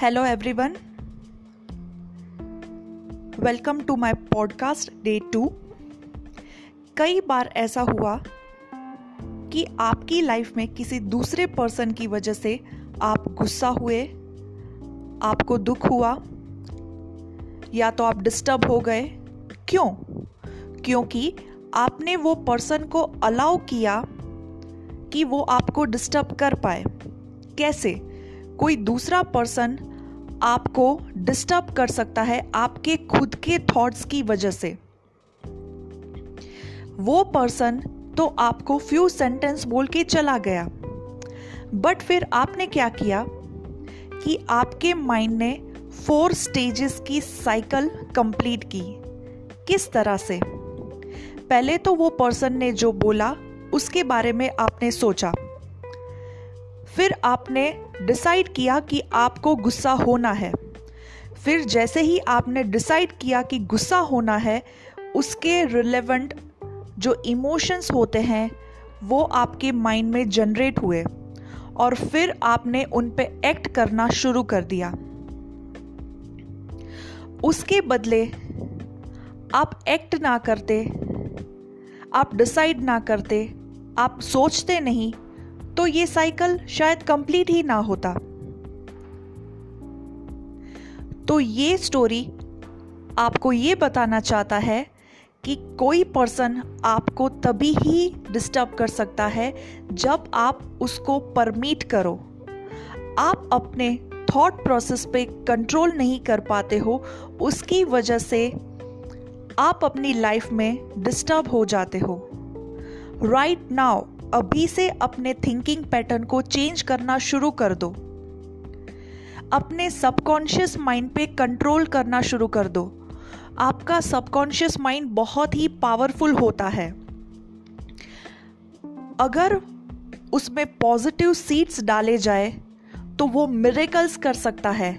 Hello everyone welcome to my podcast day two कई बार ऐसा हुआ कि आपकी लाइफ में किसी दूसरे पर्सन की वजह से आप गुस्सा हुए, आपको दुख हुआ, या तो आप डिस्टर्ब हो गए। क्यों? क्योंकि आपने वो पर्सन को अलाउ किया कि वो आपको डिस्टर्ब कर पाए। कैसे? कोई दूसरा पर्सन आपको डिस्टर्ब कर सकता है आपके खुद के थॉट्स की वजह से। वो पर्सन तो आपको फ्यू सेंटेंस बोल के चला गया। बट फिर आपने क्या किया कि आपके माइंड ने फोर स्टेजेस की साइकिल कंप्लीट की। किस तरह से? पहले तो वो पर्सन ने जो बोला, उसके बारे में आपने सोचा। फिर आपने डिसाइड किया कि आपको गुस्सा होना है। फिर जैसे ही आपने डिसाइड किया कि गुस्सा होना है, उसके रिलेवेंट जो इमोशंस होते हैं, वो आपके माइंड में जनरेट हुए और फिर आपने उन पे एक्ट करना शुरू कर दिया। उसके बदले आप एक्ट ना करते, आप डिसाइड ना करते, आप सोचते नहीं तो ये साइकिल शायद कंप्लीट ही ना होता। तो ये स्टोरी आपको ये बताना चाहता है कि कोई पर्सन आपको तभी ही डिस्टर्ब कर सकता है जब आप उसको परमिट करो। आप अपने थॉट प्रोसेस पे कंट्रोल नहीं कर पाते हो, उसकी वजह से आप अपनी लाइफ में डिस्टर्ब हो जाते हो। राइट right नाउ अभी से अपने थिंकिंग पैटर्न को चेंज करना शुरू कर दो। अपने सबकॉन्शियस माइंड पे कंट्रोल करना शुरू कर दो। आपका सबकॉन्शियस माइंड बहुत ही पावरफुल होता है। अगर उसमें पॉजिटिव सीड्स डाले जाए तो वो मिरेकल्स कर सकता है।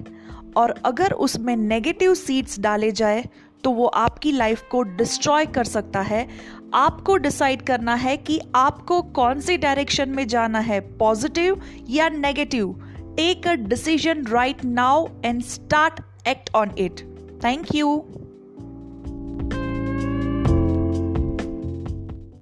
और अगर उसमें नेगेटिव सीड्स डाले जाए तो वो आपकी लाइफ को डिस्ट्रॉय कर सकता है। आपको डिसाइड करना है कि आपको कौन से डायरेक्शन में जाना है पॉजिटिव या negative take a decision right now and start act on it thank you